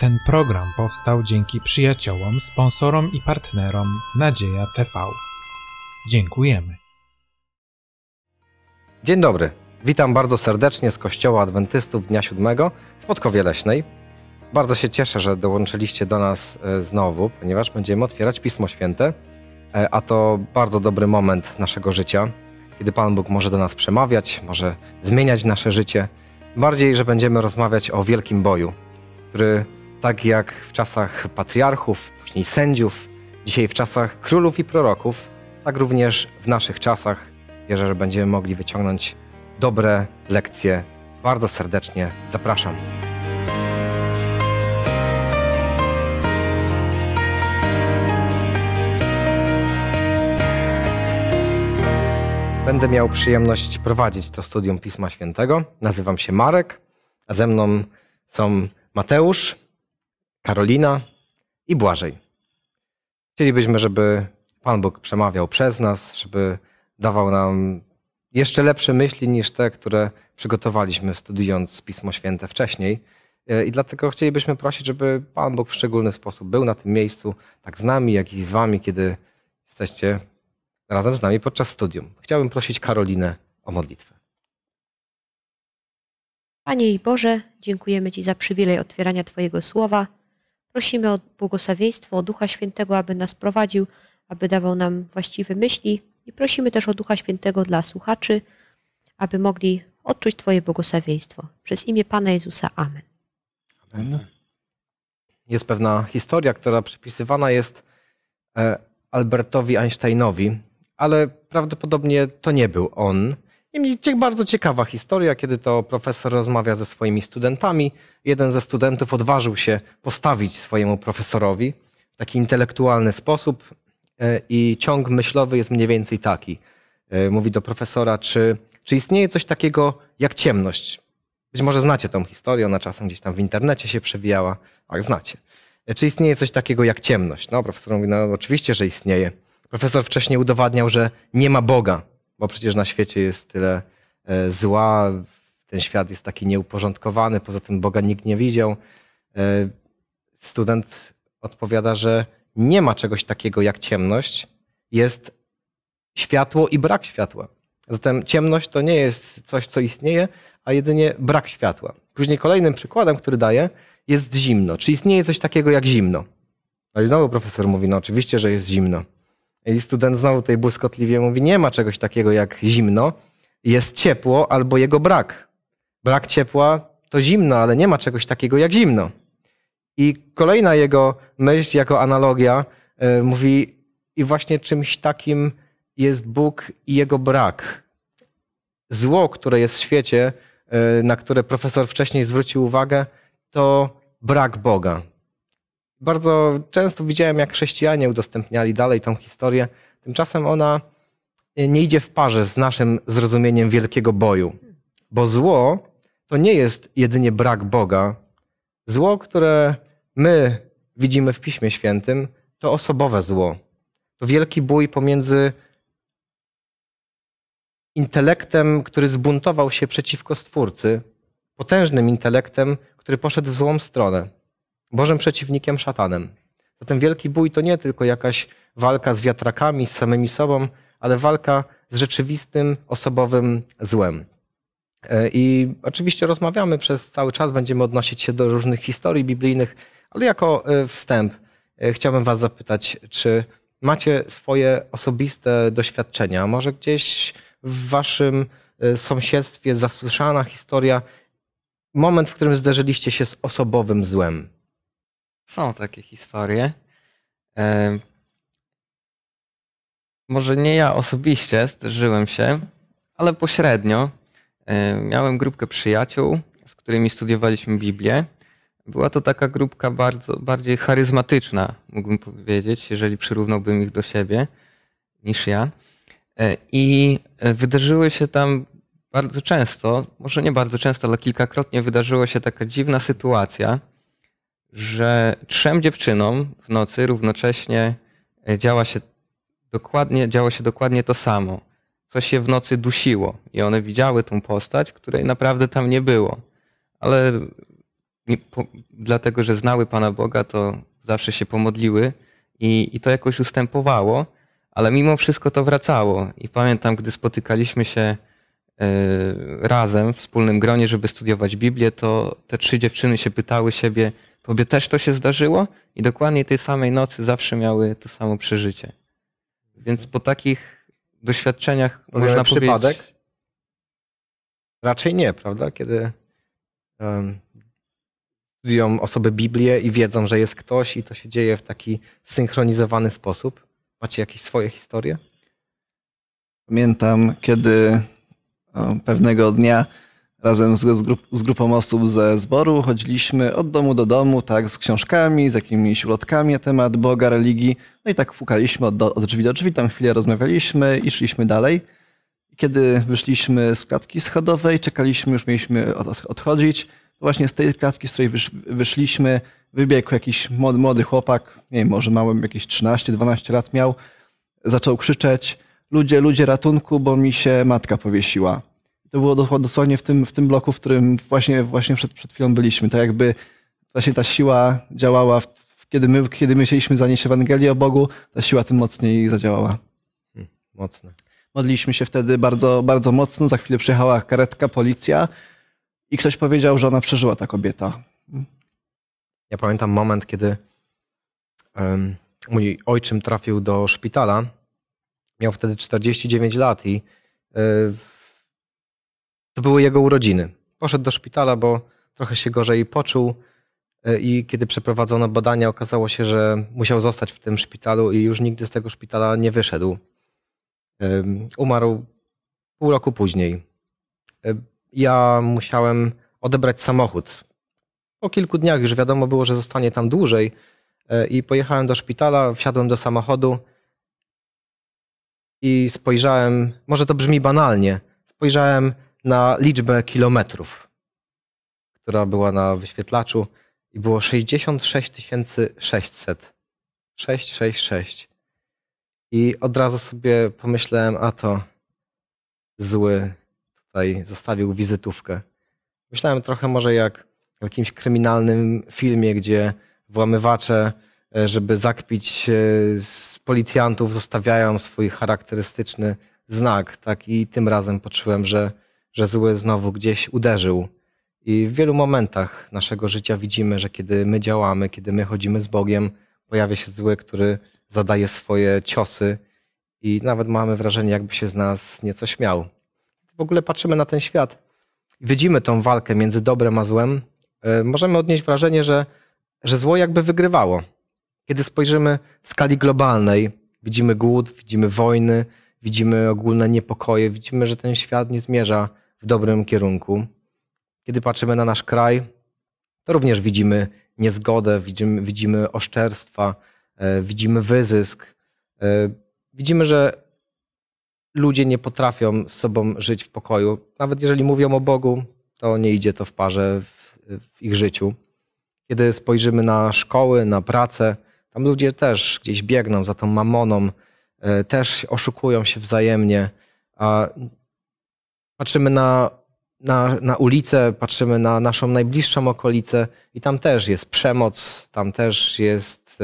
Ten program powstał dzięki przyjaciołom, sponsorom i partnerom Nadzieja TV. Dziękujemy. Dzień dobry. Witam bardzo serdecznie z Kościoła Adwentystów Dnia Siódmego w Podkowie Leśnej. Bardzo się cieszę, że dołączyliście do nas e, znowu, ponieważ będziemy otwierać Pismo Święte, e, a to bardzo dobry moment naszego życia, kiedy Pan Bóg może do nas przemawiać, może zmieniać nasze życie. Bardziej, że będziemy rozmawiać o wielkim boju, który tak jak w czasach patriarchów, później sędziów, dzisiaj w czasach królów i proroków, tak również w naszych czasach wierzę, że będziemy mogli wyciągnąć dobre lekcje. Bardzo serdecznie zapraszam. Będę miał przyjemność prowadzić to studium Pisma Świętego. Nazywam się Marek, a ze mną są Mateusz, Karolina i Błażej. Chcielibyśmy, żeby Pan Bóg przemawiał przez nas, żeby dawał nam jeszcze lepsze myśli niż te, które przygotowaliśmy studiując Pismo Święte wcześniej. E, I dlatego chcielibyśmy prosić, żeby Pan Bóg w szczególny sposób był na tym miejscu, tak z nami, jak i z Wami, kiedy jesteście razem z nami podczas studium. Chciałbym prosić Karolinę o modlitwę. Panie i Boże, dziękujemy Ci za przywilej otwierania Twojego słowa. Prosimy o błogosławieństwo, o Ducha Świętego, aby nas prowadził, aby dawał nam właściwe myśli i prosimy też o Ducha Świętego dla słuchaczy, aby mogli odczuć Twoje błogosławieństwo. Przez imię Pana Jezusa. Amen. Amen. Jest pewna historia, która przypisywana jest e, Albertowi Einsteinowi, ale prawdopodobnie to nie był on. Niemniej bardzo ciekawa historia, kiedy to profesor rozmawia ze swoimi studentami. Jeden ze studentów odważył się postawić swojemu profesorowi w taki intelektualny sposób e, i ciąg myślowy jest mniej więcej taki. E, mówi do profesora, czy, czy istnieje coś takiego jak ciemność? Być może znacie tą historię, ona czasem gdzieś tam w internecie się przewijała. Tak, znacie. E, czy istnieje coś takiego jak ciemność? No, profesor mówi, no oczywiście, że istnieje. Profesor wcześniej udowadniał, że nie ma Boga, bo przecież na świecie jest tyle e, zła, ten świat jest taki nieuporządkowany, poza tym Boga nikt nie widział. E, student odpowiada, że nie ma czegoś takiego jak ciemność, jest światło i brak światła. Zatem ciemność to nie jest coś, co istnieje, a jedynie brak światła. Później kolejnym przykładem, który daje, jest zimno. Czy istnieje coś takiego jak zimno? No i znowu profesor mówi, no oczywiście, że jest zimno. I student znowu tutaj błyskotliwie mówi, nie ma czegoś takiego jak zimno, jest ciepło albo jego brak. Brak ciepła to zimno, ale nie ma czegoś takiego jak zimno. I kolejna jego myśl jako analogia yy, mówi, i właśnie czymś takim jest Bóg i jego brak. Zło, które jest w świecie, yy, na które profesor wcześniej zwrócił uwagę, to brak Boga. Bardzo często widziałem, jak chrześcijanie udostępniali dalej tą historię. Tymczasem ona nie idzie w parze z naszym zrozumieniem wielkiego boju. Bo zło to nie jest jedynie brak Boga. Zło, które my widzimy w Piśmie Świętym, to osobowe zło. To wielki bój pomiędzy intelektem, który zbuntował się przeciwko Stwórcy, potężnym intelektem, który poszedł w złą stronę Bożym przeciwnikiem szatanem. Zatem wielki bój to nie tylko jakaś walka z wiatrakami, z samymi sobą, ale walka z rzeczywistym, osobowym złem. E, I oczywiście rozmawiamy przez cały czas, będziemy odnosić się do różnych historii biblijnych, ale jako e, wstęp e, chciałbym Was zapytać, czy macie swoje osobiste doświadczenia? Może gdzieś w Waszym sąsiedztwie zasłyszana historia, moment, w którym zderzyliście się z osobowym złem? Są takie historie. E, może nie ja osobiście zderzyłem się, ale pośrednio. E, miałem grupkę przyjaciół, z którymi studiowaliśmy Biblię. Była to taka grupka bardzo, bardziej charyzmatyczna, mógłbym powiedzieć, jeżeli przyrównałbym ich do siebie, niż ja. E, I wydarzyły się tam bardzo często, może nie bardzo często, ale kilkakrotnie wydarzyła się taka dziwna sytuacja, że trzem dziewczynom w nocy równocześnie e, działa się dokładnie, działo się dokładnie to samo. Coś się w nocy dusiło i one widziały tą postać, której naprawdę tam nie było. Ale nie, po, dlatego że znały Pana Boga, to zawsze się pomodliły i, i to jakoś ustępowało, ale mimo wszystko to wracało. I pamiętam, gdy spotykaliśmy się razem w wspólnym gronie, żeby studiować Biblię, to te trzy dziewczyny się pytały siebie, tobie też to się zdarzyło? I dokładnie tej samej nocy zawsze miały to samo przeżycie. Więc po takich doświadczeniach Mamy można przypadek? powiedzieć... Raczej nie, prawda? Kiedy um, studiują osoby Biblię i wiedzą, że jest ktoś i to się dzieje w taki synchronizowany sposób. Macie jakieś swoje historie? Pamiętam, kiedy pewnego dnia razem z, grup, z grupą osób ze zboru chodziliśmy od domu do domu, tak, z książkami, z jakimiś ulotkami na temat Boga, religii. No i tak fukaliśmy od, od drzwi do drzwi, tam chwilę rozmawialiśmy i szliśmy dalej. Kiedy wyszliśmy z klatki schodowej, czekaliśmy, już mieliśmy od, odchodzić, to właśnie z tej klatki, z której wysz, wyszliśmy, wybiegł jakiś młody, młody chłopak, nie wiem, może małym jakieś 13-12 lat miał, zaczął krzyczeć, ludzie, ludzie ratunku, bo mi się matka powiesiła. To było dosłownie w tym, w tym bloku, w którym właśnie, właśnie przed, przed chwilą byliśmy. Tak jakby właśnie ta siła działała, kiedy, my, kiedy my chcieliśmy zanieść Ewangelię o Bogu, ta siła tym mocniej zadziałała. Hmm, mocne. Modliliśmy się wtedy bardzo, bardzo mocno. Za chwilę przyjechała karetka, policja i ktoś powiedział, że ona przeżyła ta kobieta. Ja pamiętam moment, kiedy um, mój ojczym trafił do szpitala. Miał wtedy 49 lat i y, to były jego urodziny. Poszedł do szpitala, bo trochę się gorzej poczuł y, i kiedy przeprowadzono badania, okazało się, że musiał zostać w tym szpitalu i już nigdy z tego szpitala nie wyszedł. Y, umarł pół roku później. Ja musiałem odebrać samochód. Po kilku dniach już wiadomo było, że zostanie tam dłużej i pojechałem do szpitala, wsiadłem do samochodu i spojrzałem, może to brzmi banalnie, spojrzałem na liczbę kilometrów, która była na wyświetlaczu i było 66 600. 666. I od razu sobie pomyślałem, a to zły tutaj zostawił wizytówkę. Myślałem trochę może jak w jakimś kryminalnym filmie, gdzie włamywacze, żeby zakpić policjantów, zostawiają swój charakterystyczny znak. Tak i tym razem poczułem, że, że zły znowu gdzieś uderzył. I w wielu momentach naszego życia widzimy, że kiedy my działamy, kiedy my chodzimy z Bogiem, pojawia się zły, który zadaje swoje ciosy i nawet mamy wrażenie, jakby się z nas nieco śmiał. W ogóle patrzymy na ten świat i widzimy tą walkę między dobrem a złem. Możemy odnieść wrażenie, że, że zło jakby wygrywało. Kiedy spojrzymy w skali globalnej, widzimy głód, widzimy wojny, widzimy ogólne niepokoje, widzimy, że ten świat nie zmierza w dobrym kierunku. Kiedy patrzymy na nasz kraj, to również widzimy niezgodę, widzimy, widzimy oszczerstwa, widzimy wyzysk. Widzimy, że ludzie nie potrafią z sobą żyć w pokoju. Nawet jeżeli mówią o Bogu, to nie idzie to w parze w, w ich życiu. Kiedy spojrzymy na szkoły, na pracę, tam ludzie też gdzieś biegną za tą mamoną, też oszukują się wzajemnie. A patrzymy na, na, na ulicę, patrzymy na naszą najbliższą okolicę i tam też jest przemoc, tam też jest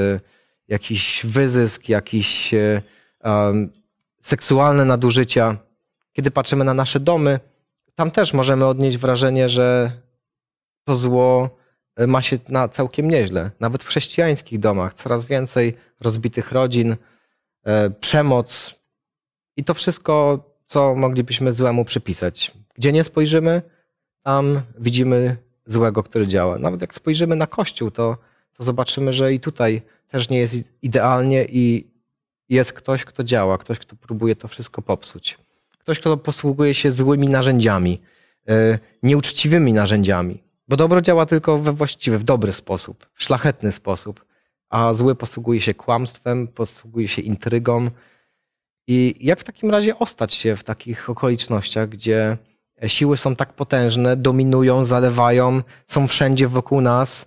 jakiś wyzysk, jakiś um, seksualne nadużycia. Kiedy patrzymy na nasze domy, tam też możemy odnieść wrażenie, że to zło ma się na całkiem nieźle. Nawet w chrześcijańskich domach coraz więcej rozbitych rodzin, przemoc i to wszystko, co moglibyśmy złemu przypisać. Gdzie nie spojrzymy, tam widzimy złego, który działa. Nawet jak spojrzymy na Kościół, to, to zobaczymy, że i tutaj też nie jest idealnie i jest ktoś, kto działa, ktoś, kto próbuje to wszystko popsuć. Ktoś, kto posługuje się złymi narzędziami, nieuczciwymi narzędziami. Bo dobro działa tylko we właściwy, w dobry sposób, w szlachetny sposób, a zły posługuje się kłamstwem, posługuje się intrygą. I jak w takim razie ostać się w takich okolicznościach, gdzie siły są tak potężne, dominują, zalewają, są wszędzie wokół nas?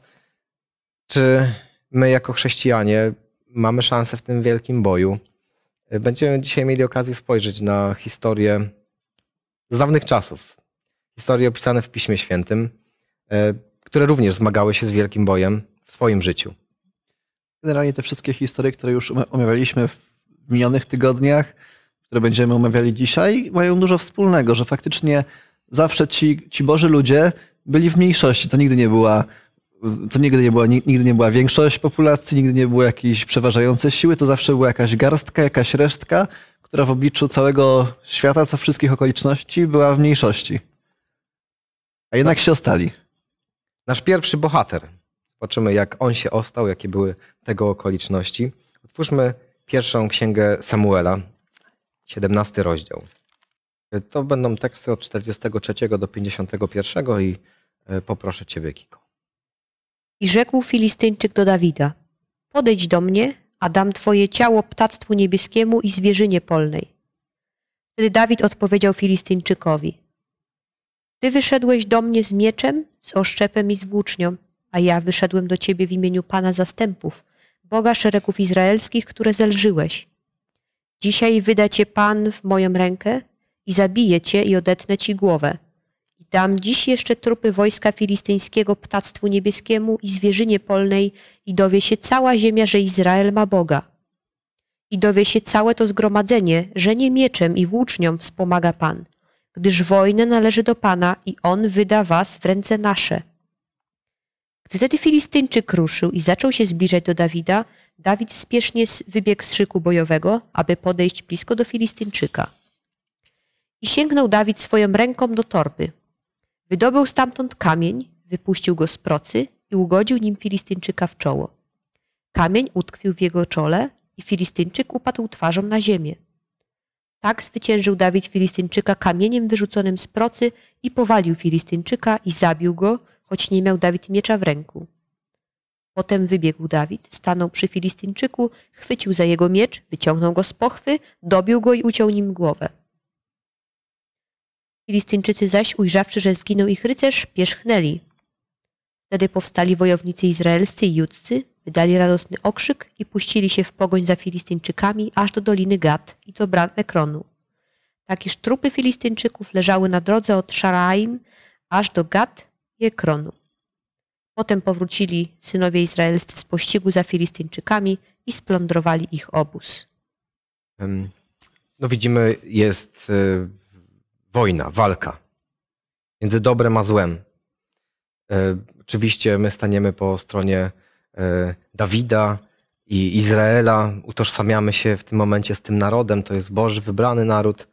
Czy my jako chrześcijanie mamy szansę w tym wielkim boju? Będziemy dzisiaj mieli okazję spojrzeć na historię z dawnych czasów. Historie opisane w Piśmie Świętym. Które również zmagały się z wielkim bojem w swoim życiu. Generalnie te wszystkie historie, które już omawialiśmy w minionych tygodniach, które będziemy omawiali dzisiaj, mają dużo wspólnego, że faktycznie zawsze ci, ci Boży ludzie byli w mniejszości. To nigdy nie była, to nigdy nie była, nigdy nie była większość populacji, nigdy nie było jakiejś przeważające siły, to zawsze była jakaś garstka, jakaś resztka, która w obliczu całego świata, co wszystkich okoliczności była w mniejszości. A jednak się ostali. Nasz pierwszy bohater. Zobaczymy, jak on się ostał, jakie były tego okoliczności. Otwórzmy pierwszą księgę Samuela, 17 rozdział. To będą teksty od 43 do 51 i e, poproszę Ciebie, Kiko. I rzekł Filistyńczyk do Dawida: Podejdź do mnie, a dam twoje ciało ptactwu niebieskiemu i zwierzynie polnej. Wtedy Dawid odpowiedział Filistyńczykowi: Ty wyszedłeś do mnie z mieczem, z oszczepem i z włócznią, a ja wyszedłem do ciebie w imieniu Pana zastępów, Boga szeregów izraelskich, które zelżyłeś. Dzisiaj wyda cię Pan w moją rękę i zabiję cię i odetnę ci głowę. I dam dziś jeszcze trupy wojska filistyńskiego ptactwu niebieskiemu i zwierzynie polnej i dowie się cała ziemia, że Izrael ma Boga. I dowie się całe to zgromadzenie, że nie mieczem i włócznią wspomaga Pan, gdyż wojna należy do Pana i On wyda was w ręce nasze. Gdy wtedy Filistyńczyk ruszył i zaczął się zbliżać do Dawida, Dawid spiesznie wybiegł z szyku bojowego, aby podejść blisko do Filistyńczyka. I sięgnął Dawid swoją ręką do torby. Wydobył stamtąd kamień, wypuścił go z procy i ugodził nim Filistyńczyka w czoło. Kamień utkwił w jego czole i Filistyńczyk upadł twarzą na ziemię. Tak zwyciężył Dawid Filistyńczyka kamieniem wyrzuconym z procy i powalił Filistyńczyka i zabił go, choć nie miał Dawid miecza w ręku. Potem wybiegł Dawid, stanął przy Filistyńczyku, chwycił za jego miecz, wyciągnął go z pochwy, dobił go i uciął nim głowę. Filistyńczycy zaś, ujrzawszy, że zginął ich rycerz, pierzchnęli. Wtedy powstali wojownicy izraelscy i judzcy, wydali radosny okrzyk i puścili się w pogoń za Filistyńczykami aż do doliny Gad i do bram Ekronu. Tak iż trupy Filistyńczyków leżały na drodze od Szaraim aż do Gad i Ekronu. Potem powrócili synowie izraelscy z pościgu za Filistyńczykami i splądrowali ich obóz. No widzimy, jest e, wojna, walka między dobrem a złem. Oczywiście my staniemy po stronie e, Dawida i Izraela, utożsamiamy się w tym momencie z tym narodem, to jest Boży wybrany naród,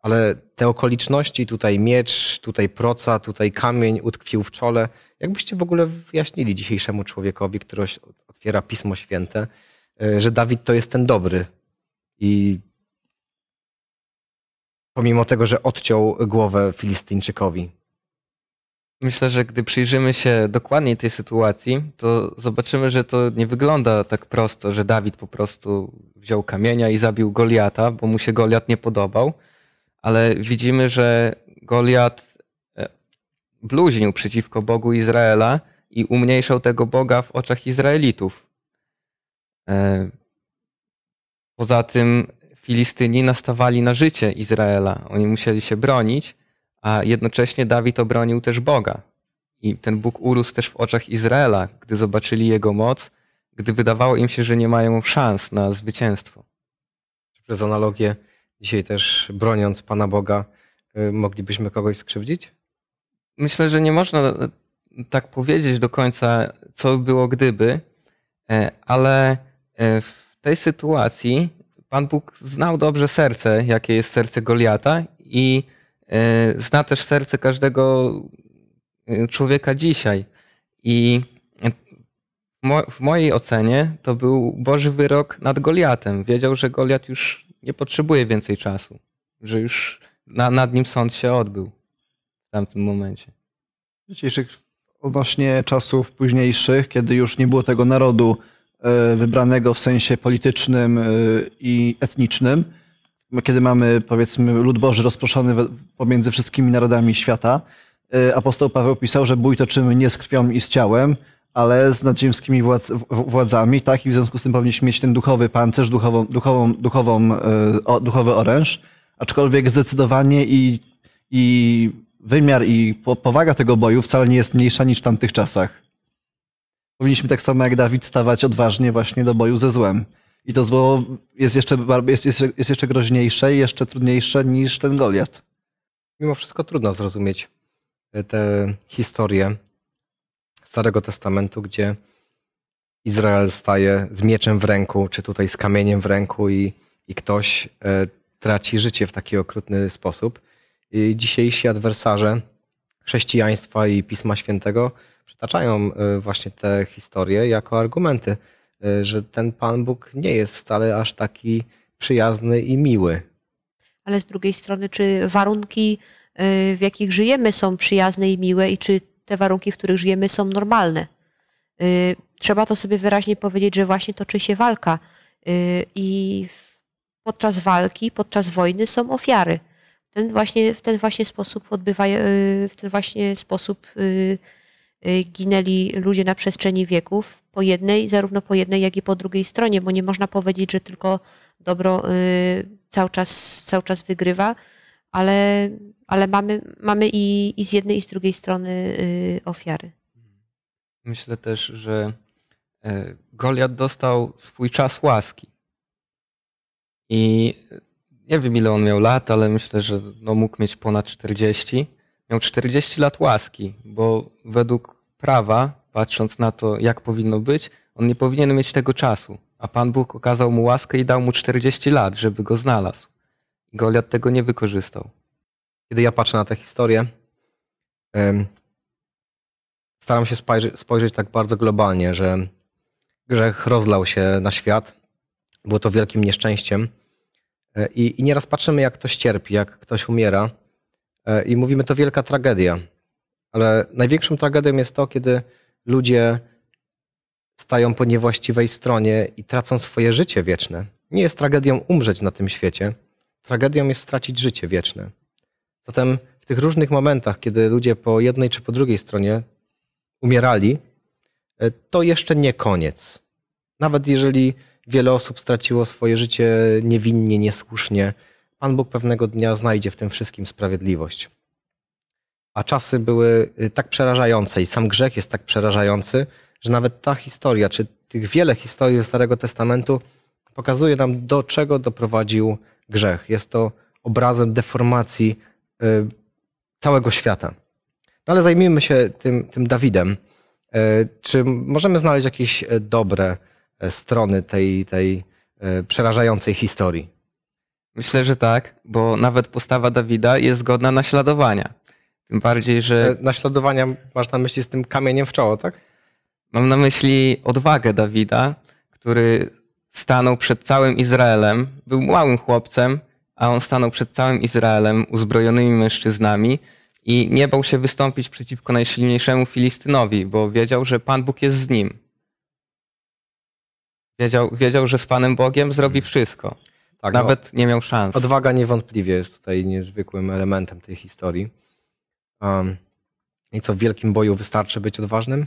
ale te okoliczności, tutaj miecz, tutaj proca, tutaj kamień utkwił w czole, jakbyście w ogóle wyjaśnili dzisiejszemu człowiekowi, który otwiera Pismo Święte, e, że Dawid to jest ten dobry i pomimo tego, że odciął głowę Filistyńczykowi. Myślę, że gdy przyjrzymy się dokładniej tej sytuacji, to zobaczymy, że to nie wygląda tak prosto, że Dawid po prostu wziął kamienia i zabił Goliata, bo mu się Goliat nie podobał, ale widzimy, że Goliat e, bluźnił przeciwko Bogu Izraela i umniejszał tego Boga w oczach Izraelitów. E, poza tym Filistyni nastawali na życie Izraela. Oni musieli się bronić, a jednocześnie Dawid obronił też Boga. I ten Bóg urósł też w oczach Izraela, gdy zobaczyli jego moc, gdy wydawało im się, że nie mają szans na zwycięstwo. Przez analogię, dzisiaj też broniąc Pana Boga, y, moglibyśmy kogoś skrzywdzić? Myślę, że nie można tak powiedzieć do końca, co było gdyby, e, ale e, w tej sytuacji Pan Bóg znał dobrze serce, jakie jest serce Goliata i zna też serce każdego e, człowieka dzisiaj. I w mojej ocenie to był Boży wyrok nad Goliatem. Wiedział, że Goliat już nie potrzebuje więcej czasu, że już nad nim sąd się odbył w tamtym momencie. Dzisiejszych odnośnie czasów późniejszych, kiedy już nie było tego narodu, E, wybranego w sensie politycznym e, i etnicznym, kiedy mamy powiedzmy lud Boży rozproszony pomiędzy wszystkimi narodami świata. E, apostoł Paweł pisał, że bój toczymy nie z krwią i z ciałem, ale z nadziemskimi władz, władzami, tak? I w związku z tym powinniśmy mieć ten duchowy pancerz, duchową, duchową, duchową, duchowy oręż, aczkolwiek zdecydowanie i, i wymiar i po, powaga tego boju wcale nie jest mniejsza niż w tamtych czasach. Powinniśmy tak samo jak Dawid stawać odważnie właśnie do boju ze złem. I to zło jest jeszcze, jest, jest, jest jeszcze groźniejsze i jeszcze trudniejsze niż ten Goliat. Mimo wszystko trudno zrozumieć e, tę historię Starego Testamentu, gdzie Izrael staje z mieczem w ręku, czy tutaj z kamieniem w ręku i, i ktoś e, traci życie w taki okrutny sposób. I dzisiejsi adwersarze chrześcijaństwa i Pisma Świętego przytaczają e, właśnie te historie jako argumenty, że ten Pan Bóg nie jest wcale aż taki przyjazny i miły. Ale z drugiej strony, czy warunki, y, w jakich żyjemy, są przyjazne i miłe, i czy te warunki, w których żyjemy, są normalne? Y, Trzeba to sobie wyraźnie powiedzieć, że właśnie toczy się walka. I podczas walki, podczas wojny są ofiary. Ten właśnie, w ten właśnie sposób odbywa, w ten właśnie sposób ginęli ludzie na przestrzeni wieków, po jednej, zarówno po jednej, jak i po drugiej stronie, bo nie można powiedzieć, że tylko dobro y, cały czas, cały czas wygrywa, ale, ale mamy, mamy i, i z jednej, i z drugiej strony y, ofiary. Myślę też, że e, Goliat dostał swój czas łaski. I e, nie wiem, ile on miał lat, ale myślę, że no, mógł mieć ponad 40. Miał 40 lat łaski, bo według prawa, patrząc na to, jak powinno być, on nie powinien mieć tego czasu. A Pan Bóg okazał mu łaskę i dał mu 40 lat, żeby go znalazł. Goliat tego nie wykorzystał. kiedy ja patrzę na tę historię, staram się spojrzeć, spojrzeć tak bardzo globalnie, że grzech rozlał się na świat. Było to wielkim nieszczęściem. E, I, I nieraz patrzymy, jak ktoś cierpi, jak ktoś umiera, e, i mówimy, to wielka tragedia. Ale największą tragedią jest to, kiedy ludzie stają po niewłaściwej stronie i tracą swoje życie wieczne. Nie jest tragedią umrzeć na tym świecie, tragedią jest stracić życie wieczne. Zatem w tych różnych momentach, kiedy ludzie po jednej czy po drugiej stronie umierali, e, to jeszcze nie koniec. Nawet jeżeli wiele osób straciło swoje życie niewinnie, niesłusznie, Pan Bóg pewnego dnia znajdzie w tym wszystkim sprawiedliwość. A czasy były y, tak przerażające i sam grzech jest tak przerażający, że nawet ta historia, czy tych wiele historii ze Starego Testamentu pokazuje nam, do czego doprowadził grzech. Jest to obrazem deformacji y, całego świata. No ale zajmijmy się tym, tym Dawidem. Y, Czy możemy znaleźć jakieś dobre strony tej, tej przerażającej historii? Myślę, że tak, bo nawet postawa Dawida jest godna naśladowania. Tym bardziej, że Te Naśladowania masz na myśli z tym kamieniem w czoło, tak? Mam na myśli odwagę Dawida, który stanął przed całym Izraelem. Był małym chłopcem, a on stanął przed całym Izraelem uzbrojonymi mężczyznami i nie bał się wystąpić przeciwko najsilniejszemu Filistynowi, bo wiedział, że Pan Bóg jest z nim. Wiedział, wiedział że z Panem Bogiem zrobi wszystko. tak no, Nawet nie miał szans. Odwaga niewątpliwie jest tutaj niezwykłym elementem tej historii. I co, w wielkim boju wystarczy być odważnym?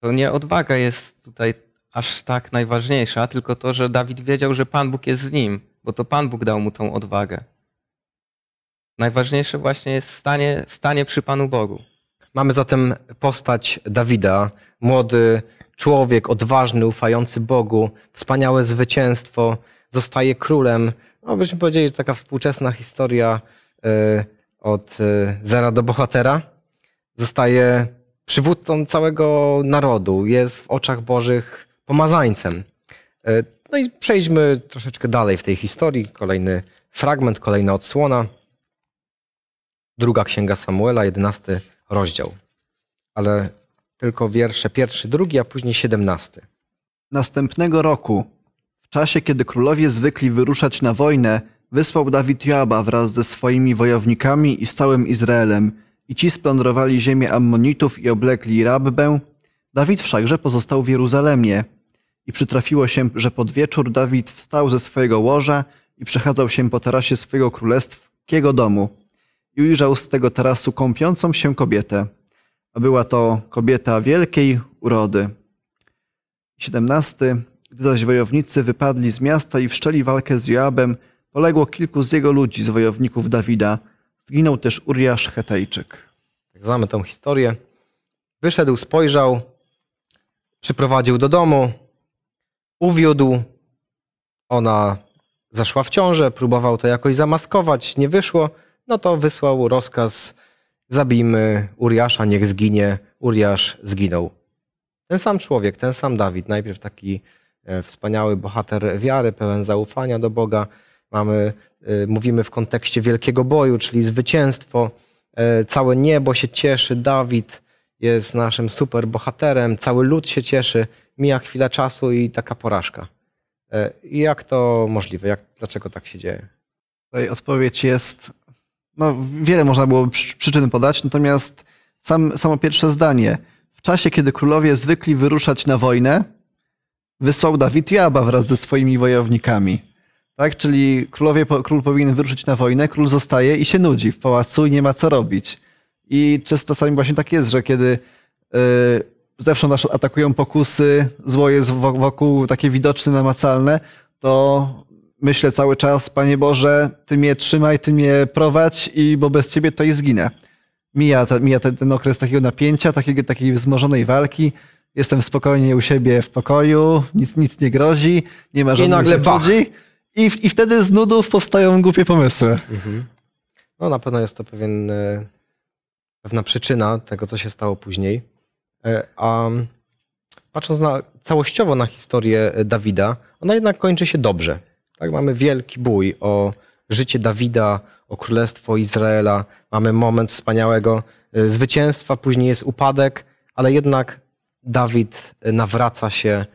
To nie odwaga jest tutaj aż tak najważniejsza, tylko to, że Dawid wiedział, że Pan Bóg jest z nim, bo to Pan Bóg dał mu tą odwagę. Najważniejsze właśnie jest stanie, stanie przy Panu Bogu. Mamy zatem postać Dawida, młody człowiek, odważny, ufający Bogu, wspaniałe zwycięstwo, zostaje królem. No byśmy powiedzieli, że taka współczesna historia y, od y, zera do bohatera. Zostaje przywódcą całego narodu, jest w oczach Bożych pomazańcem. Y, no i przejdźmy troszeczkę dalej w tej historii. Kolejny fragment, kolejna odsłona. Druga księga Samuela, jedenasty rozdział. Ale tylko wiersze pierwszy, drugi, a później siedemnasty. Następnego roku, w czasie kiedy królowie zwykli wyruszać na wojnę, wysłał Dawid Joaba wraz ze swoimi wojownikami i z całym Izraelem i ci splądrowali ziemię Ammonitów i oblekli Rabbę. Dawid wszakże pozostał w Jeruzalemie. I przytrafiło się, że pod wieczór Dawid wstał ze swojego łoża i przechadzał się po tarasie swojego królewskiego domu. I ujrzał z tego tarasu kąpiącą się kobietę. A była to kobieta wielkiej urody. 17. Gdy zaś wojownicy wypadli z miasta i wszczęli walkę z Joabem, poległo kilku z jego ludzi, z wojowników Dawida. Zginął też Uriasz Hetejczyk. Jak znamy tą historię. Wyszedł, spojrzał, przyprowadził do domu, uwiódł. Ona zaszła w ciążę, próbował to jakoś zamaskować, nie wyszło. No to wysłał rozkaz: zabijmy Uriasza, niech zginie. Uriasz zginął. Ten sam człowiek, ten sam Dawid, najpierw taki e, wspaniały bohater wiary, pełen zaufania do Boga. Mamy, e, mówimy w kontekście wielkiego boju, czyli zwycięstwo. E, Całe niebo się cieszy, Dawid jest naszym super bohaterem, cały lud się cieszy. Mija chwila czasu i taka porażka. E, jak to możliwe? Jak, dlaczego tak się dzieje? Tutaj odpowiedź jest, no wiele można było przy- przyczyn podać, natomiast sam, samo pierwsze zdanie. W czasie, kiedy królowie zwykli wyruszać na wojnę, wysłał Dawid Joaba wraz ze swoimi wojownikami. Tak, czyli królowie, król powinien wyruszyć na wojnę, król zostaje i się nudzi w pałacu i nie ma co robić. I czas- czasami właśnie tak jest, że kiedy yy, zewsząd nas atakują pokusy, zło jest wo- wokół takie widoczne, namacalne, to myślę cały czas, Panie Boże, Ty mnie trzymaj, Ty mnie prowadź, i bo bez Ciebie to i zginę. Mija, te, mija ten, ten okres takiego napięcia, takiego, takiej wzmożonej walki. Jestem spokojnie u siebie w pokoju, nic, nic nie grozi, nie ma żadnych ludzi. I, w- I wtedy z nudów powstają głupie pomysły. No na pewno jest to pewien, e, pewna przyczyna tego, co się stało później. E, A patrząc na, całościowo na historię e, Dawida, ona jednak kończy się dobrze. Tak, mamy wielki bój o życie Dawida, o królestwo Izraela. Mamy moment wspaniałego zwycięstwa, później jest upadek, ale jednak Dawid nawraca się.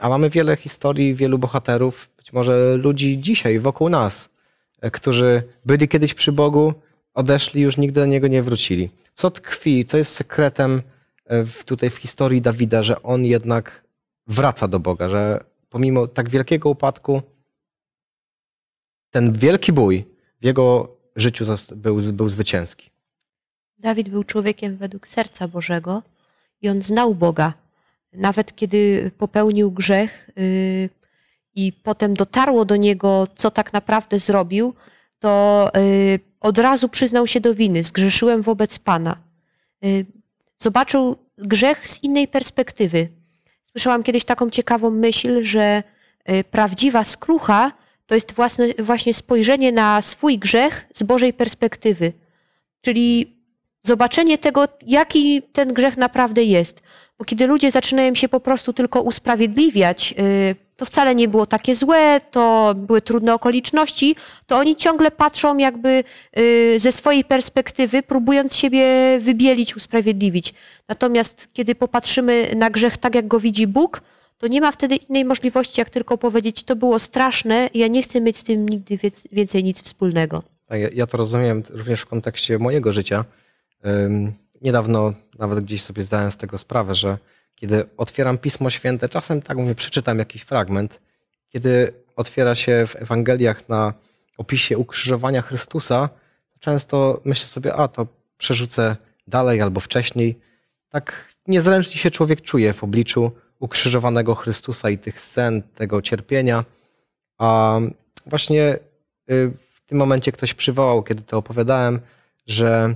A mamy wiele historii, wielu bohaterów, być może ludzi dzisiaj wokół nas, e, którzy byli kiedyś przy Bogu, odeszli, już nigdy do Niego nie wrócili. Co tkwi, co jest sekretem e, w, tutaj w historii Dawida, że on jednak wraca do Boga, że pomimo tak wielkiego upadku, ten wielki bój w jego życiu był, był zwycięski. Dawid był człowiekiem według serca Bożego i on znał Boga. Nawet kiedy popełnił grzech yy, i potem dotarło do niego, co tak naprawdę zrobił, to yy, od razu przyznał się do winy. Zgrzeszyłem wobec Pana. Yy, Zobaczył grzech z innej perspektywy. Słyszałam kiedyś taką ciekawą myśl, że yy, prawdziwa skrucha to jest własne, właśnie spojrzenie na swój grzech z Bożej perspektywy. Czyli zobaczenie tego, jaki ten grzech naprawdę jest. Bo kiedy ludzie zaczynają się po prostu tylko usprawiedliwiać, y, to wcale nie było takie złe, to były trudne okoliczności, to oni ciągle patrzą jakby y, ze swojej perspektywy, próbując siebie wybielić, usprawiedliwić. Natomiast kiedy popatrzymy na grzech tak, jak go widzi Bóg, to nie ma wtedy innej możliwości, jak tylko powiedzieć, to było straszne, ja nie chcę mieć z tym nigdy więcej nic wspólnego. Ja, to rozumiem również w kontekście mojego życia. Niedawno nawet gdzieś sobie zdałem z tego sprawę, że kiedy otwieram Pismo Święte, czasem tak mówię, przeczytam jakiś fragment, kiedy otwiera się w Ewangeliach na opisie ukrzyżowania Chrystusa, to często myślę sobie, a to przerzucę dalej albo wcześniej. Tak niezręcznie się człowiek czuje w obliczu ukrzyżowanego Chrystusa i tych scen, tego cierpienia. A właśnie y, w tym momencie ktoś przywołał, kiedy to opowiadałem, że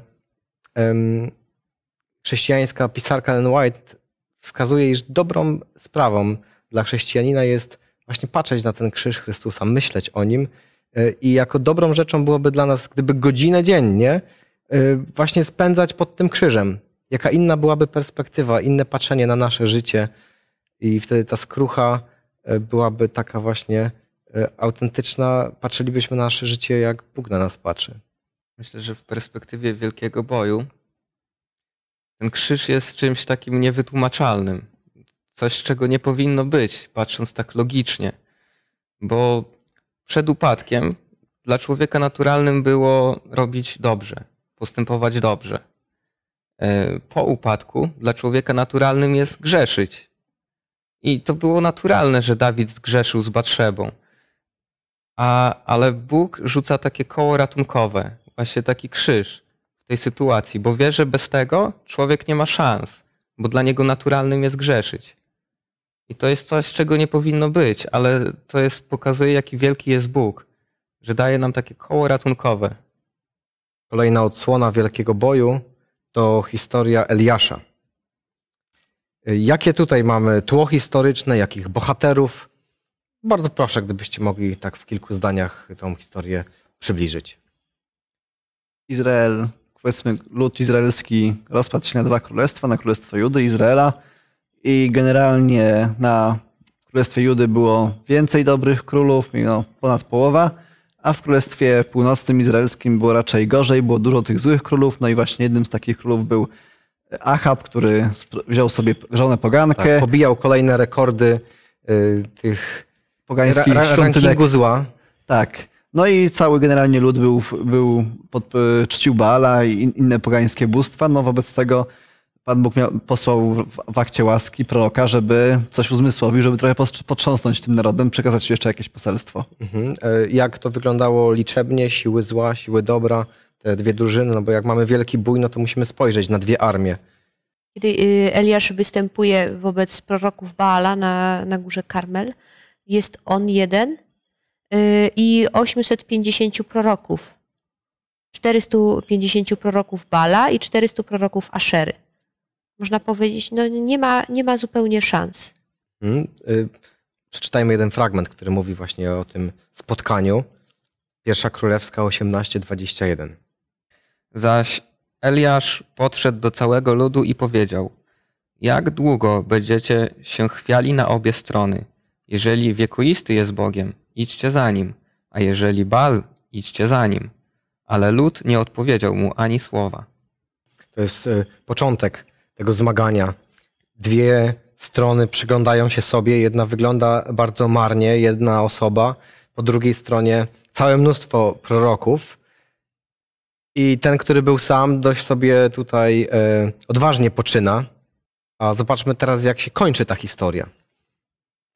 chrześcijańska pisarka Ellen White wskazuje, iż dobrą sprawą dla chrześcijanina jest właśnie patrzeć na ten krzyż Chrystusa, myśleć o nim y, i jako dobrą rzeczą byłoby dla nas, gdyby godzinę dziennie y, właśnie spędzać pod tym krzyżem. Jaka inna byłaby perspektywa, inne patrzenie na nasze życie i wtedy ta skrucha y, byłaby taka właśnie autentyczna, patrzylibyśmy na nasze życie, jak Bóg na nas patrzy. Myślę, że w perspektywie wielkiego boju ten krzyż jest czymś takim niewytłumaczalnym. Coś, czego nie powinno być, patrząc tak logicznie. Bo przed upadkiem dla człowieka naturalnym było robić dobrze, postępować dobrze. E, Po upadku dla człowieka naturalnym jest grzeszyć. I to było naturalne, że Dawid zgrzeszył z Batrzebą. A, ale Bóg rzuca takie koło ratunkowe, właśnie taki krzyż tej sytuacji, bo wie, że bez tego człowiek nie ma szans, bo dla niego naturalnym jest grzeszyć. I to jest coś, czego nie powinno być, ale to jest, pokazuje, jaki wielki jest Bóg, że daje nam takie koło ratunkowe. Kolejna odsłona wielkiego boju to historia Eliasza. Jakie tutaj mamy tło historyczne, jakich bohaterów? Bardzo proszę, gdybyście mogli tak w kilku zdaniach tą historię przybliżyć. Izrael, powiedzmy, lud izraelski rozpadł się na dwa królestwa, na królestwo Judy i Izraela. I generalnie na królestwie Judy było więcej dobrych królów, no, ponad połowa, a w królestwie północnym izraelskim było raczej gorzej, było dużo tych złych królów. No i właśnie jednym z takich królów był Achab, który wziął sobie żonę pogankę, Tak, pobijał kolejne rekordy y, tych pogańskich ra, ra, rankingu zła. Tak. No i cały generalnie lud był, był pod, e, czcił Baala i in- inne pogańskie bóstwa. No wobec tego Pan Bóg miał, posłał w, w akcie łaski proroka, żeby coś uzmysłowił, żeby trochę potrząsnąć tym narodem, przekazać jeszcze jakieś poselstwo. Mhm. E, Jak to wyglądało liczebnie, siły zła, siły dobra, te dwie drużyny, no bo jak mamy wielki bój, no to musimy spojrzeć na dwie armie. Kiedy y, Eliasz występuje wobec proroków Baala na, na górze Karmel, jest on jeden i 850 proroków. 450 proroków Baala i 400 proroków Aszery. Można powiedzieć, no nie ma, nie ma zupełnie szans. Mhm. Y, Przeczytajmy jeden fragment, który mówi właśnie o tym spotkaniu. Pierwsza Królewska 18:21. Zaś Eliasz podszedł do całego ludu i powiedział: Jak długo będziecie się chwiali na obie strony? Jeżeli wiekuisty jest Bogiem, idźcie za nim, a jeżeli Bal, idźcie za nim. Ale lud nie odpowiedział mu ani słowa. To jest y, początek tego zmagania. Dwie strony przyglądają się sobie, jedna wygląda bardzo marnie, jedna osoba, po drugiej stronie całe mnóstwo proroków. I ten, który był sam, dość sobie tutaj e, odważnie poczyna. A zobaczmy teraz, jak się kończy ta historia.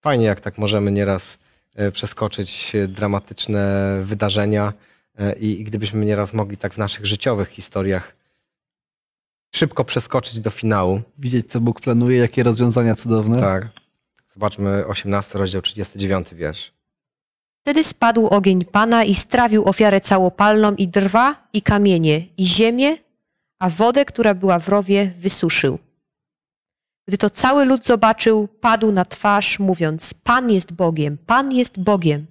Fajnie, jak tak możemy nieraz e, przeskoczyć e, dramatyczne wydarzenia e, i, i gdybyśmy nieraz mogli tak w naszych życiowych historiach szybko przeskoczyć do finału. Widzieć, co Bóg planuje, jakie rozwiązania cudowne. Tak. Zobaczmy 18 rozdział 39 wiersz. Wtedy spadł ogień Pana i strawił ofiarę całopalną i drwa, i kamienie, i ziemię, a wodę, która była w rowie, wysuszył. Gdy to cały lud zobaczył, padł na twarz, mówiąc: Pan jest Bogiem, Pan jest Bogiem.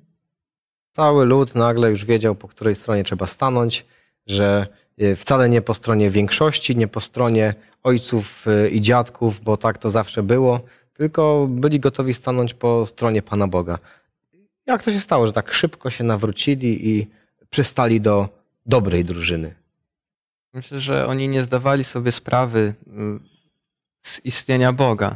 Cały lud nagle już wiedział, po której stronie trzeba stanąć, że y, wcale nie po stronie większości, nie po stronie ojców y, i dziadków, bo tak to zawsze było, tylko byli gotowi stanąć po stronie Pana Boga. Jak to się stało, że tak szybko się nawrócili i przystali do dobrej drużyny? Myślę, że oni nie zdawali sobie sprawy y, z istnienia Boga,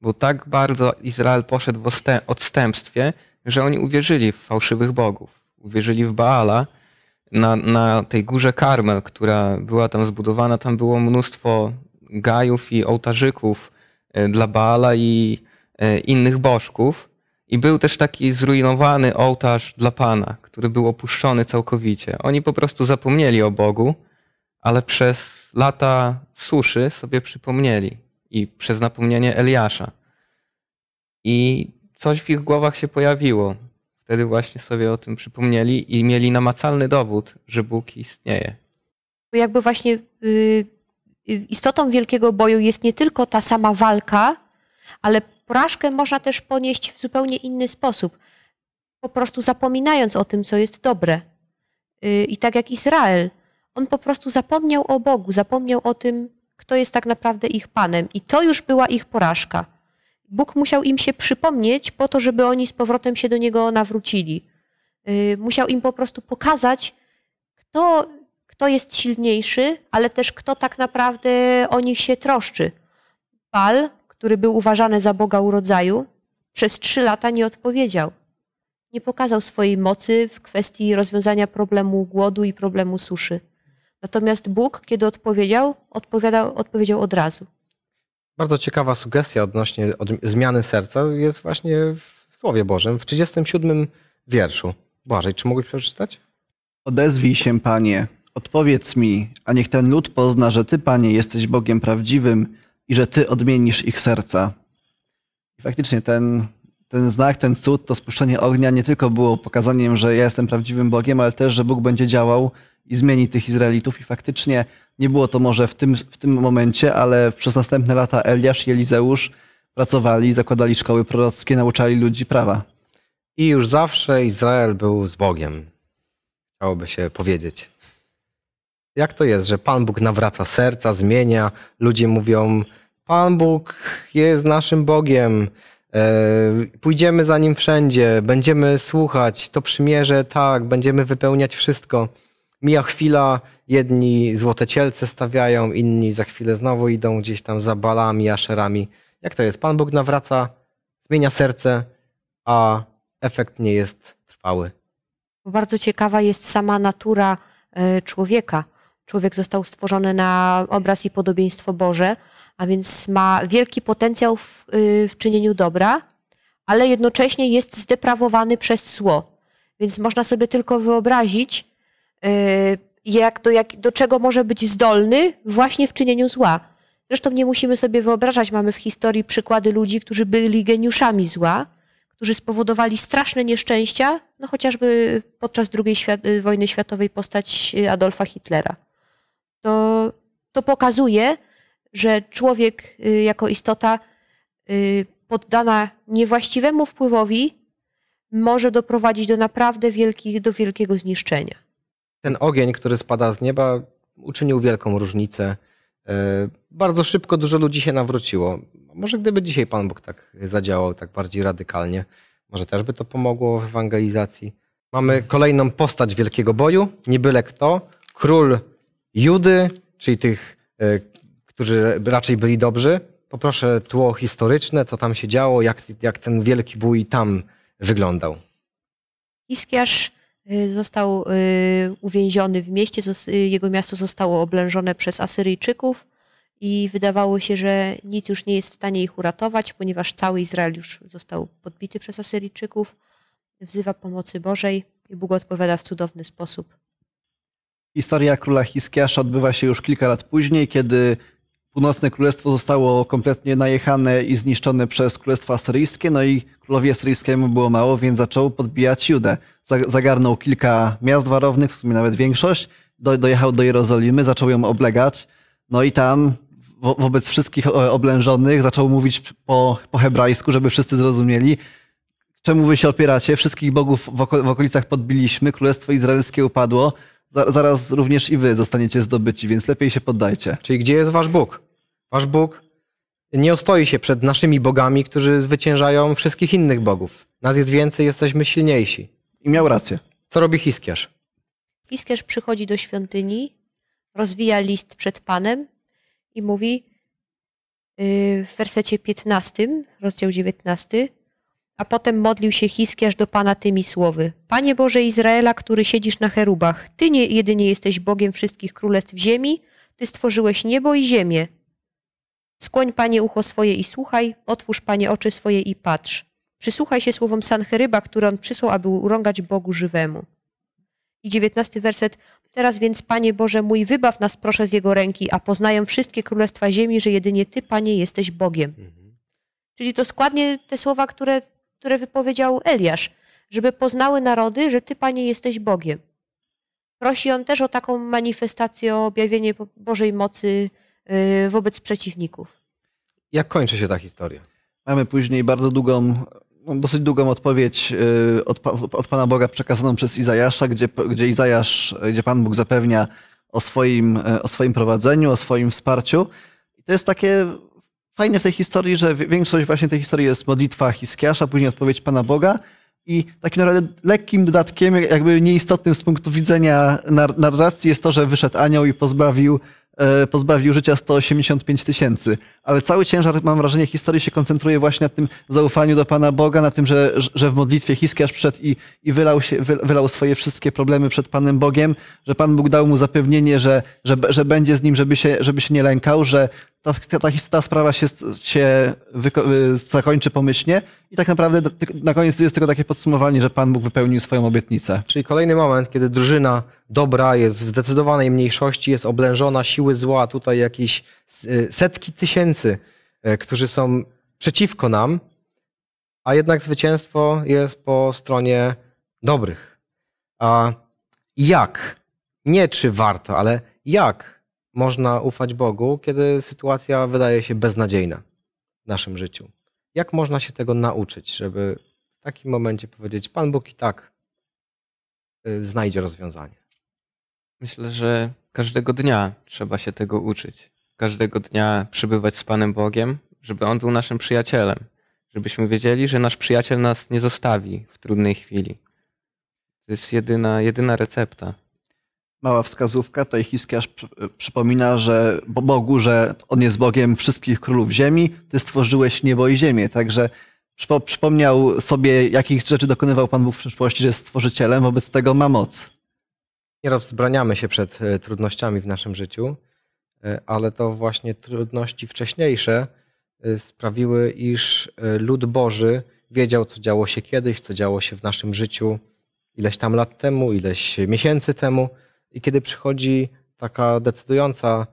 bo tak bardzo Izrael poszedł w odstępstwie, że oni uwierzyli w fałszywych bogów. Uwierzyli w Baala. Na, na tej górze Karmel, która była tam zbudowana, tam było mnóstwo gajów i ołtarzyków y, dla Baala i y, innych bożków. I był też taki zrujnowany ołtarz dla Pana, który był opuszczony całkowicie. Oni po prostu zapomnieli o Bogu, ale przez lata suszy sobie przypomnieli i przez napomnienie Eliasza. I coś w ich głowach się pojawiło. Wtedy właśnie sobie o tym przypomnieli i mieli namacalny dowód, że Bóg istnieje. Jakby właśnie y, y, istotą wielkiego boju jest nie tylko ta sama walka, ale porażkę można też ponieść w zupełnie inny sposób. Po prostu zapominając o tym, co jest dobre. Y, I tak jak Izrael, on po prostu zapomniał o Bogu, zapomniał o tym, kto jest tak naprawdę ich Panem. I to już była ich porażka. Bóg musiał im się przypomnieć po to, żeby oni z powrotem się do Niego nawrócili. Y, Musiał im po prostu pokazać, kto, kto jest silniejszy, ale też kto tak naprawdę o nich się troszczy. Pal, który był uważany za Boga urodzaju, przez trzy lata nie odpowiedział. Nie pokazał swojej mocy w kwestii rozwiązania problemu głodu i problemu suszy. Natomiast Bóg, kiedy odpowiedział, odpowiadał, odpowiedział od razu. Bardzo ciekawa sugestia odnośnie od zmiany serca jest właśnie w Słowie Bożym, w 37 wierszu. Błażej, czy mógłbyś przeczytać? Odezwij się, Panie, odpowiedz mi, a niech ten lud pozna, że Ty, Panie, jesteś Bogiem prawdziwym i że Ty odmienisz ich serca. I faktycznie ten, ten znak, ten cud, to spuszczenie ognia nie tylko było pokazaniem, że ja jestem prawdziwym Bogiem, ale też, że Bóg będzie działał i zmieni tych Izraelitów. I faktycznie nie było to może w tym, w tym momencie, ale przez następne lata Eliasz i Elizeusz pracowali, zakładali szkoły prorockie, nauczali ludzi prawa. I już zawsze Izrael był z Bogiem. Chciałoby się powiedzieć. Jak to jest, że Pan Bóg nawraca serca, zmienia, ludzie mówią: Pan Bóg jest naszym Bogiem, e, pójdziemy za nim wszędzie, będziemy słuchać, to przymierze, tak, będziemy wypełniać wszystko. Mija chwila, jedni złote cielce stawiają, inni za chwilę znowu idą gdzieś tam za balami, aszerami. Jak to jest? Pan Bóg nawraca, zmienia serce, a efekt nie jest trwały. Bardzo ciekawa jest sama natura e, człowieka. Człowiek został stworzony na obraz i podobieństwo Boże, a więc ma wielki potencjał w, y, w czynieniu dobra, ale jednocześnie jest zdeprawowany przez zło. Więc można sobie tylko wyobrazić, jak, do, jak, do czego może być zdolny właśnie w czynieniu zła. Zresztą nie musimy sobie wyobrażać, mamy w historii przykłady ludzi, którzy byli geniuszami zła, którzy spowodowali straszne nieszczęścia, no chociażby podczas II y, wojny światowej postać y, Adolfa Hitlera. To, to pokazuje, że człowiek y, jako istota y, poddana niewłaściwemu wpływowi może doprowadzić do naprawdę wielkich, do wielkiego zniszczenia. Ten ogień, który spada z nieba, uczynił wielką różnicę. E, Bardzo szybko dużo ludzi się nawróciło. Może gdyby dzisiaj Pan Bóg tak zadziałał, tak bardziej radykalnie, może też by to pomogło w ewangelizacji. Mamy kolejną postać wielkiego boju, nie byle kto, król Judy, czyli tych, e, którzy raczej byli dobrzy. Poproszę tło historyczne, co tam się działo, jak, jak ten wielki bój tam wyglądał. Hiskiarz y, został y, uwięziony w mieście, y, jego miasto zostało oblężone przez Asyryjczyków i wydawało się, że nic już nie jest w stanie ich uratować, ponieważ cały Izrael już został podbity przez Asyryjczyków. Wzywa pomocy Bożej i Bóg odpowiada w cudowny sposób. Historia króla Hiskiasza odbywa się już kilka lat później, kiedy północne królestwo zostało kompletnie najechane i zniszczone przez królestwo asyryjskie, no i królowi asyryjskiemu było mało, więc zaczął podbijać Judę. Za- Zagarnął kilka miast warownych, w sumie nawet większość, do, dojechał do Jerozolimy, zaczął ją oblegać, no i tam wo, wobec wszystkich e, oblężonych zaczął mówić po, po hebrajsku, żeby wszyscy zrozumieli, czemu wy się opieracie, wszystkich bogów w, oko, w okolicach podbiliśmy, królestwo izraelskie upadło, za, zaraz również i wy zostaniecie zdobyci, więc lepiej się poddajcie. Czyli gdzie jest wasz Bóg? Wasz Bóg nie ostoi się przed naszymi bogami, którzy zwyciężają wszystkich innych bogów. Nas jest więcej, jesteśmy silniejsi. I miał rację. Co robi Hiskiarz? Hiskiarz przychodzi do świątyni, rozwija list przed Panem i mówi yy, w wersecie 15, rozdział 19, a potem modlił się Hiskiarz do Pana tymi słowy. Panie Boże Izraela, który siedzisz na cherubach, Ty nie jedynie jesteś Bogiem wszystkich królestw ziemi, Ty stworzyłeś niebo i ziemię. Skłoń, Panie, ucho swoje i słuchaj, otwórz, Panie, oczy swoje i patrz. Przysłuchaj się słowom Sancheryba, które on przysłał, aby urągać Bogu żywemu. I dziewiętnasty werset. Teraz więc, Panie Boże mój, wybaw nas proszę z Jego ręki, a poznają wszystkie królestwa ziemi, że jedynie Ty, Panie, jesteś Bogiem. Czyli to składnie te słowa, które, które wypowiedział Eliasz, żeby poznały narody, że Ty, Panie, jesteś Bogiem. Prosi on też o taką manifestację, o objawienie Bo- Bożej mocy wobec przeciwników. Jak kończy się ta historia? Mamy później bardzo długą, no dosyć długą odpowiedź y, od, od Pana Boga przekazaną przez Izajasza, gdzie, gdzie Izajasz, gdzie Pan Bóg zapewnia o swoim, y, o swoim prowadzeniu, o swoim wsparciu. I to jest takie fajne w tej historii, że wi- większość właśnie tej historii jest modlitwa Hiskiasza, później odpowiedź Pana Boga i takim naprawdę lekkim dodatkiem, jakby nieistotnym z punktu widzenia nar- narracji jest to, że wyszedł anioł i pozbawił pozbawił życia 185 tysięcy. Ale cały ciężar, mam wrażenie, historii się koncentruje właśnie na tym zaufaniu do Pana Boga, na tym, że, że w modlitwie Hiskiarz przyszedł i, i wylał, się, wy- wylał swoje wszystkie problemy przed Panem Bogiem, że Pan Bóg dał mu zapewnienie, że, że, że będzie z nim, żeby się, żeby się nie lękał, że ta, ta, ta, sprawa się, się y, zakończy pomyślnie i tak naprawdę na koniec jest tylko takie podsumowanie, że Pan Bóg wypełnił swoją obietnicę. Czyli kolejny moment, kiedy drużyna dobra jest w zdecydowanej mniejszości, jest oblężona siły zła, tutaj jakieś y, setki tysięcy, y, którzy są przeciwko nam, a jednak zwycięstwo jest po stronie dobrych. A jak? Nie czy warto, ale jak można ufać Bogu, kiedy sytuacja wydaje się beznadziejna w naszym życiu? Jak można się tego nauczyć, żeby w takim momencie powiedzieć, Pan Bóg i tak y, znajdzie rozwiązanie? Myślę, że każdego dnia trzeba się tego uczyć. Każdego dnia przybywać z Panem Bogiem, żeby On był naszym przyjacielem. Żebyśmy wiedzieli, że nasz przyjaciel nas nie zostawi w trudnej chwili. To jest jedyna, jedyna recepta. Mała wskazówka, to Hiskiarz przy- przypomina, że Bo- Bogu, że On jest Bogiem wszystkich królów ziemi, Ty stworzyłeś niebo i ziemię, także przypo- przypomniał sobie, jakich rzeczy dokonywał Pan Bóg w przeszłości, że jest stworzycielem, wobec tego ma moc. Nieraz wzbraniamy się przed e, trudnościami w naszym życiu, e, ale to właśnie trudności wcześniejsze e, sprawiły, iż e, lud Boży wiedział, co działo się kiedyś, co działo się w naszym życiu ileś tam lat temu, ileś miesięcy temu. I kiedy przychodzi taka decydująca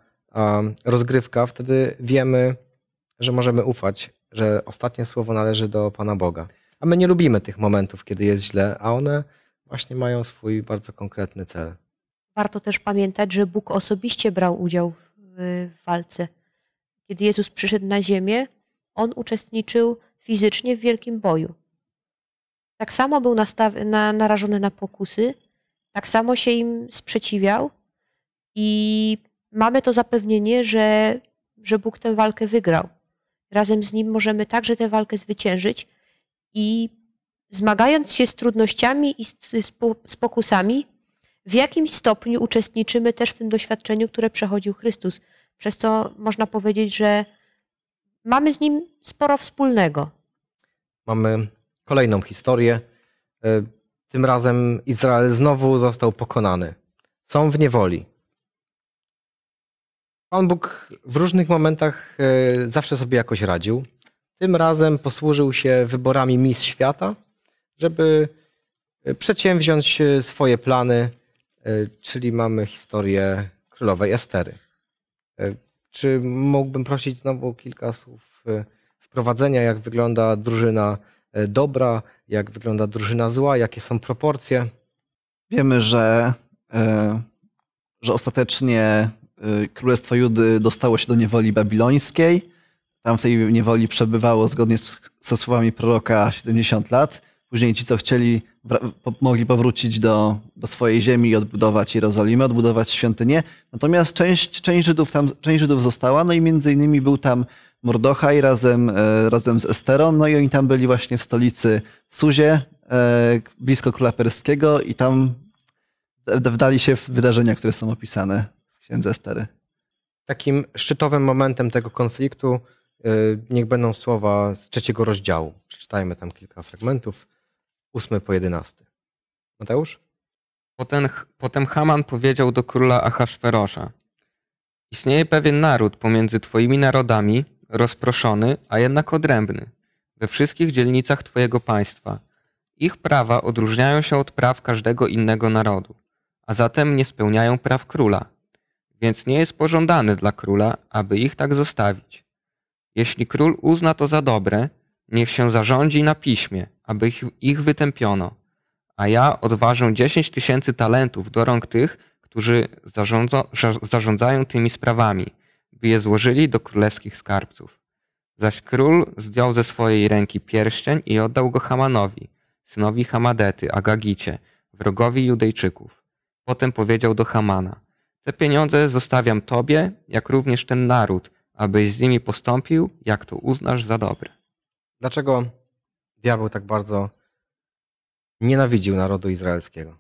rozgrywka, wtedy wiemy, że możemy ufać, że ostatnie słowo należy do Pana Boga. A my nie lubimy tych momentów, kiedy jest źle, a one właśnie mają swój bardzo konkretny cel. Warto też pamiętać, że Bóg osobiście brał udział w walce. Kiedy Jezus przyszedł na ziemię, on uczestniczył fizycznie w wielkim boju. Tak samo był nastaw- na, narażony na pokusy, tak samo się im sprzeciwiał i mamy to zapewnienie, że, że Bóg tę walkę wygrał. Razem z nim możemy także tę walkę zwyciężyć i zmagając się z trudnościami i z, z, po- z pokusami, w jakimś stopniu uczestniczymy też w tym doświadczeniu, które przechodził Chrystus. Przez co można powiedzieć, że mamy z nim sporo wspólnego. Mamy kolejną historię. Tym razem Izrael znowu został pokonany. Są w niewoli. Pan Bóg w różnych momentach e, zawsze sobie jakoś radził. Tym razem posłużył się wyborami mis świata, żeby e, przedsięwziąć e, swoje plany, czyli mamy historię królowej Estery. Czy mógłbym prosić znowu kilka słów wprowadzenia, jak wygląda drużyna dobra, jak wygląda drużyna zła, jakie są proporcje. Wiemy, że, e, że ostatecznie e, Królestwo Judy dostało się do niewoli babilońskiej. Tam w tej niewoli przebywało zgodnie ze słowami proroka 70 lat. Później ci, co chcieli, mogli powrócić do, do swojej ziemi i odbudować Jerozolimę, odbudować świątynię. Natomiast część, część, Żydów tam, część Żydów została, no i między innymi był tam Mordochaj razem, e, razem z Esterą, no i oni tam byli właśnie w stolicy Suzie, e, blisko Króla Perskiego i tam w- wdali się w wydarzenia, które są opisane w księdze Estery. Takim szczytowym momentem tego konfliktu e, niech będą słowa z trzeciego rozdziału. Przeczytajmy tam kilka fragmentów. Ósmy po jedenasty. Mateusz? Potem, potem Haman powiedział do króla Ahasferosza: Istnieje pewien naród pomiędzy twoimi narodami, rozproszony, a jednak odrębny, we wszystkich dzielnicach twojego państwa. Ich prawa odróżniają się od praw każdego innego narodu, a zatem nie spełniają praw króla. Więc nie jest pożądane dla króla, aby ich tak zostawić. Jeśli król uzna to za dobre, niech się zarządzi na piśmie, aby ich, ich wytępiono a ja odważę 10 tysięcy talentów do rąk tych, którzy zarządza, za- zarządzają tymi sprawami, by je złożyli do królewskich skarbców. Zaś król zdjął ze swojej ręki pierścień i oddał go Hamanowi, synowi Hamadety, Agagicie, wrogowi Judejczyków. Potem powiedział do Hamana, te pieniądze zostawiam tobie, jak również ten naród, abyś z nimi postąpił, jak to uznasz za dobre. Dlaczego diabeł tak bardzo nienawidził narodu izraelskiego?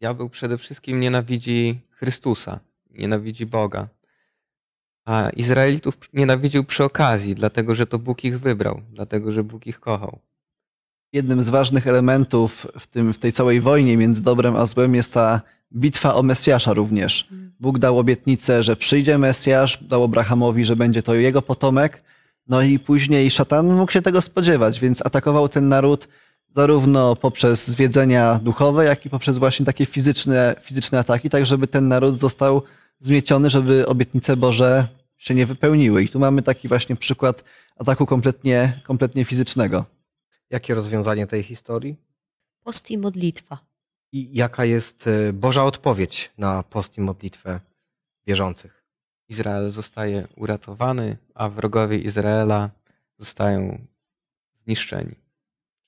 Diabeł przede wszystkim nienawidzi Chrystusa, nienawidzi Boga. A Izraelitów nienawidził przy okazji, dlatego że to Bóg ich wybrał, dlatego że Bóg ich kochał. Jednym z ważnych elementów w, tym, w tej całej wojnie między dobrem a złem jest ta bitwa o Mesjasza również. Bóg dał obietnicę, że przyjdzie Mesjasz, dał Abrahamowi, że będzie to jego potomek, no i później szatan mógł się tego spodziewać, więc atakował ten naród zarówno poprzez zwiedzenia duchowe, jak i poprzez właśnie takie fizyczne, fizyczne ataki, tak żeby ten naród został zmieciony, żeby obietnice Boże się nie wypełniły. I tu mamy taki właśnie przykład ataku kompletnie, kompletnie fizycznego. Jakie rozwiązanie tej historii? Post i modlitwa. I jaka jest e, Boża odpowiedź na post i modlitwę wierzących? Izrael zostaje uratowany, a wrogowie Izraela zostają zniszczeni.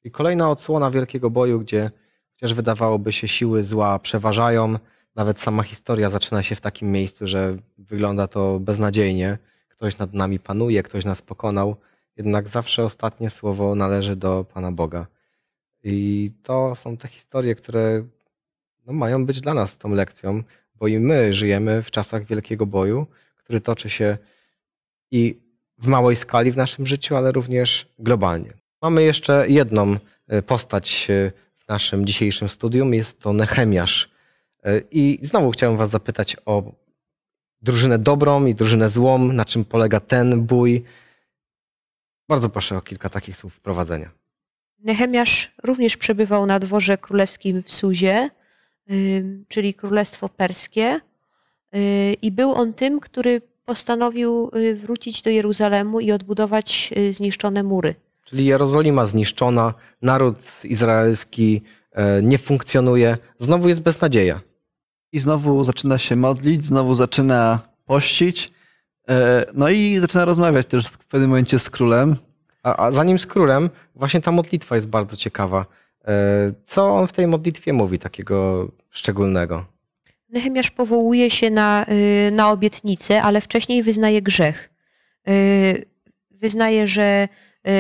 I kolejna odsłona wielkiego boju, gdzie chociaż wydawałoby się siły zła przeważają, nawet sama historia zaczyna się w takim miejscu, że wygląda to beznadziejnie. Ktoś nad nami panuje, ktoś nas pokonał, jednak zawsze ostatnie słowo należy do Pana Boga. I to są te historie, które no, mają być dla nas tą lekcją, bo i my żyjemy w czasach wielkiego boju, który toczy się i w małej skali w naszym życiu, ale również globalnie. Mamy jeszcze jedną e, postać e, w naszym dzisiejszym studium, jest to Nehemiasz. E, I znowu chciałem Was zapytać o drużynę dobrą i drużynę złą, na czym polega ten bój. Bardzo proszę o kilka takich słów wprowadzenia. Nehemiasz również przebywał na dworze królewskim w Suzie, ym, czyli Królestwo Perskie, y, i był on tym, który postanowił y, wrócić do Jeruzalemu i odbudować y, zniszczone mury. Czyli Jerozolima zniszczona, naród izraelski e, nie funkcjonuje, znowu jest beznadzieja. I znowu zaczyna się modlić, znowu zaczyna pościć. e, No i zaczyna rozmawiać też w pewnym momencie z królem. A, a zanim z królem, właśnie ta modlitwa jest bardzo ciekawa. E, Co on w tej modlitwie mówi takiego szczególnego? Nehemiasz powołuje się na, y, na obietnicę, ale wcześniej wyznaje grzech. Y, Wyznaje, że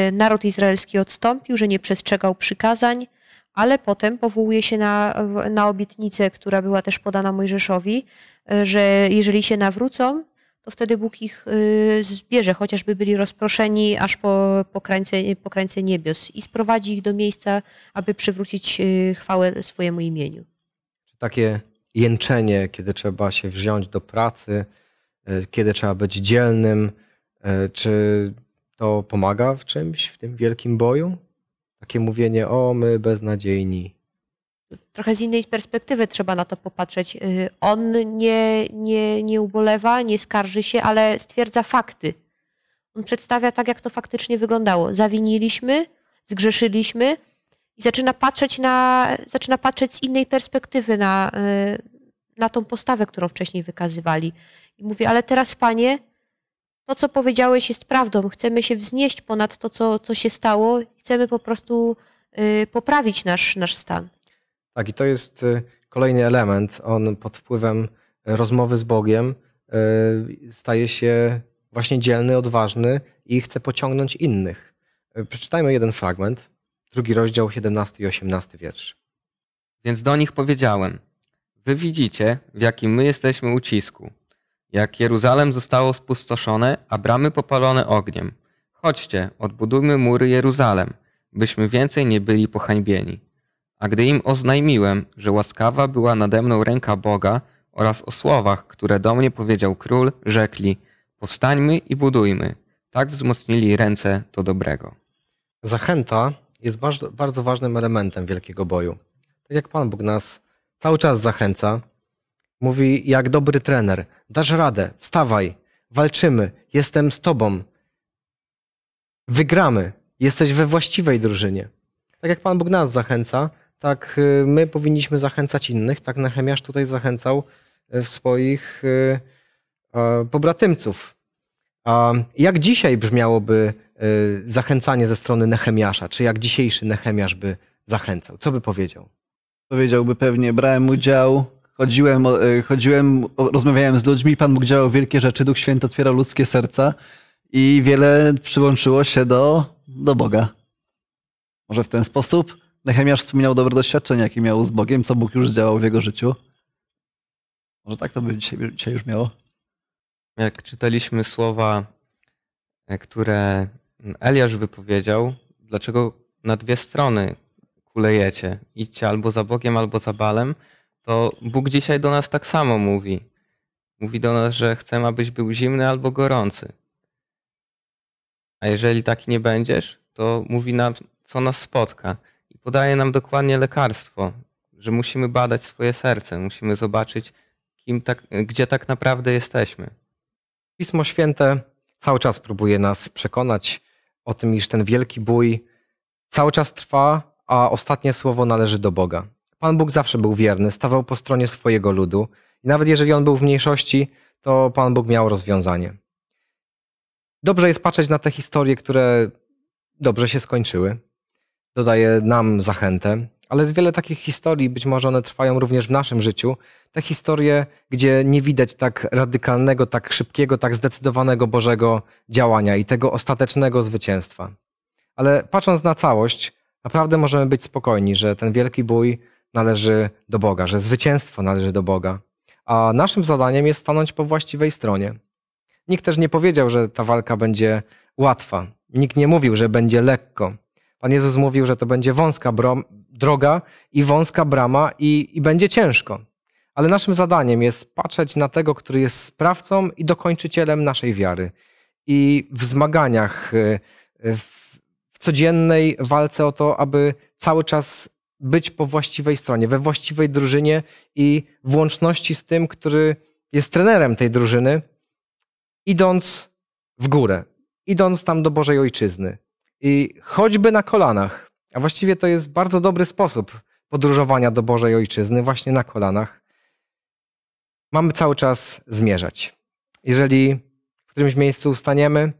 y, naród izraelski odstąpił, że nie przestrzegał przykazań, ale potem powołuje się na, na obietnicę, która była też podana Mojżeszowi, y, że jeżeli się nawrócą, to wtedy Bóg ich y, zbierze, chociażby byli rozproszeni aż po, po, krańce, po krańce niebios i sprowadzi ich do miejsca, aby przywrócić y, chwałę swojemu imieniu. Czy takie jęczenie, kiedy trzeba się wziąć do pracy, kiedy trzeba być dzielnym, czy to pomaga w czymś w tym wielkim boju? Takie mówienie, o my beznadziejni. trochę z innej perspektywy trzeba na to popatrzeć. Y, On nie, nie, nie ubolewa, nie skarży się, ale stwierdza fakty. On przedstawia tak, jak to faktycznie wyglądało. Zawiniliśmy, zgrzeszyliśmy i zaczyna patrzeć, na, zaczyna patrzeć z innej perspektywy na, y, na tą postawę, którą wcześniej wykazywali. I mówi, ale teraz, panie, to, co powiedziałeś, jest prawdą. Chcemy się wznieść ponad to, co, co się stało. Chcemy po prostu y, poprawić nasz, nasz stan. Tak, i to jest y, kolejny element. On pod wpływem rozmowy z Bogiem y, staje się właśnie dzielny, odważny i chce pociągnąć innych. Y, Przeczytajmy jeden fragment, drugi rozdział, 17 i 18 wiersz. Więc do nich powiedziałem: Wy widzicie, w jakim my jesteśmy ucisku. Jak Jeruzalem zostało spustoszone, a bramy popalone ogniem. Chodźcie, odbudujmy mury Jeruzalem, byśmy więcej nie byli pohańbieni. A gdy im oznajmiłem, że łaskawa była nade mną ręka Boga oraz o słowach, które do mnie powiedział król, rzekli: Powstańmy i budujmy. Tak wzmocnili ręce do dobrego. Zachęta jest bardzo, bardzo ważnym elementem wielkiego boju. Tak jak Pan Bóg nas cały czas zachęca, mówi jak dobry trener: dasz radę, wstawaj, walczymy, jestem z Tobą. Wygramy, jesteś we właściwej drużynie. Tak jak Pan Bóg nas zachęca, tak y, my powinniśmy zachęcać innych. Tak Nehemiasz tutaj zachęcał y, swoich y, e, pobratymców. A jak dzisiaj brzmiałoby zachęcanie ze strony Nehemiasza? Czy jak dzisiejszy Nehemiasz by zachęcał? Co by powiedział? Powiedziałby pewnie, brałem udział, chodziłem, e, chodziłem rozmawiałem z ludźmi, Pan Bóg działał wielkie rzeczy, Duch Święty otwiera ludzkie serca i wiele przyłączyło się do, do Boga. Może w ten sposób Nehemiasz wspominał dobre doświadczenia, jakie miał z Bogiem, co Bóg już zdziałał w jego życiu. Może tak to by dzisiaj, dzisiaj już miało. Jak czytaliśmy słowa, e, które Eliasz wypowiedział, dlaczego na dwie strony kulejecie? Idźcie albo za Bogiem, albo za Balem, to Bóg dzisiaj do nas tak samo mówi. Mówi do nas, że chcemy, abyś był zimny albo gorący. A jeżeli taki nie będziesz, to mówi nam, co nas spotka. I podaje nam dokładnie lekarstwo, że musimy badać swoje serce, musimy zobaczyć, kim tak, gdzie tak naprawdę jesteśmy. Pismo Święte cały czas próbuje nas przekonać o tym, iż ten wielki bój cały czas trwa, a ostatnie słowo należy do Boga. Pan Bóg zawsze był wierny, stawał po stronie swojego ludu. I nawet jeżeli on był w mniejszości, to Pan Bóg miał rozwiązanie. Dobrze jest patrzeć na te historie, które dobrze się skończyły. Dodaje nam zachętę, ale jest wiele takich historii, być może one trwają również w naszym życiu. Te historie, gdzie nie widać tak radykalnego, tak szybkiego, tak zdecydowanego Bożego działania i tego ostatecznego zwycięstwa. Ale patrząc na całość, naprawdę możemy być spokojni, że ten wielki bój należy do Boga, że zwycięstwo należy do Boga. A naszym zadaniem jest stanąć po właściwej stronie. Nikt też nie powiedział, że ta walka będzie łatwa. Nikt nie mówił, że będzie lekko. Pan Jezus mówił, że to będzie wąska droga i wąska brama i, i będzie ciężko. Ale naszym zadaniem jest patrzeć na tego, który jest sprawcą i dokończycielem naszej wiary. I w zmaganiach, y, w codziennej walce o to, aby cały czas być po właściwej stronie, we właściwej drużynie i w łączności z tym, który jest trenerem tej drużyny, idąc w górę, idąc tam do Bożej Ojczyzny. I choćby na kolanach, a właściwie to jest bardzo dobry sposób podróżowania do Bożej Ojczyzny, właśnie na kolanach, mamy cały czas zmierzać. Jeżeli w którymś miejscu ustaniemy,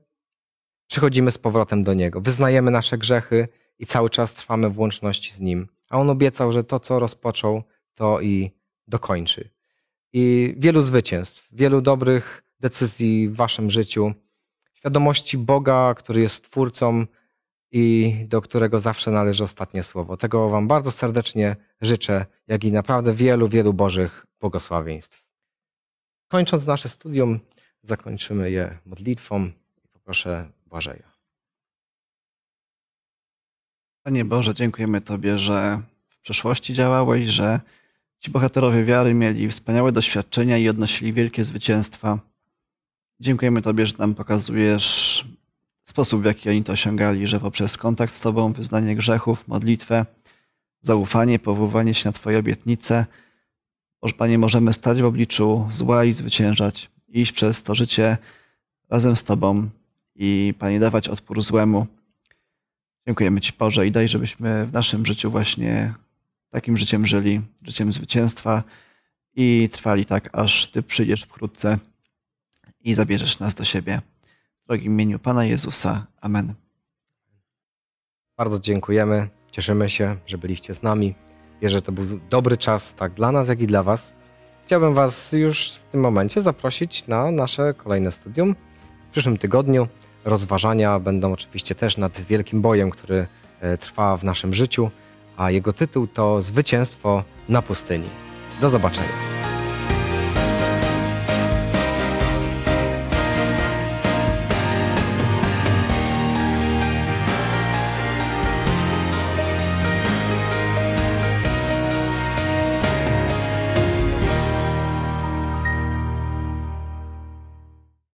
przychodzimy z powrotem do Niego, wyznajemy nasze grzechy i cały czas trwamy w łączności z Nim. A On obiecał, że to, co rozpoczął, to i dokończy. I wielu zwycięstw, wielu dobrych decyzji w Waszym życiu, świadomości Boga, który jest Twórcą i do którego zawsze należy ostatnie słowo. Tego Wam bardzo serdecznie życzę, jak i naprawdę wielu, wielu Bożych błogosławieństw. Kończąc nasze studium, zakończymy je modlitwą i poproszę Błażeja. Panie Boże, dziękujemy Tobie, że w przeszłości działałeś, że ci bohaterowie wiary mieli wspaniałe doświadczenia i odnosili wielkie zwycięstwa. Dziękujemy Tobie, że nam pokazujesz sposób, w jaki oni to osiągali, że poprzez kontakt z Tobą, wyznanie grzechów, modlitwę, zaufanie, powoływanie się na Twoje obietnice, Panie, możemy stać w obliczu zła i zwyciężać, iść przez to życie razem z Tobą i, Panie, dawać odpór złemu. Dziękujemy Ci, Boże, i daj, żebyśmy w naszym życiu właśnie takim życiem żyli, życiem zwycięstwa i trwali tak, aż Ty przyjdziesz wkrótce i zabierzesz nas do siebie. W drogim imieniu Pana Jezusa. Amen. Bardzo dziękujemy, cieszymy się, że byliście z nami. Wierzę, że to był dobry czas tak dla nas, jak i dla Was. Chciałbym Was już w tym momencie zaprosić na nasze kolejne studium. W przyszłym tygodniu rozważania będą oczywiście też nad wielkim bojem, który e, trwa w naszym życiu, a jego tytuł to Zwycięstwo na pustyni. Do zobaczenia.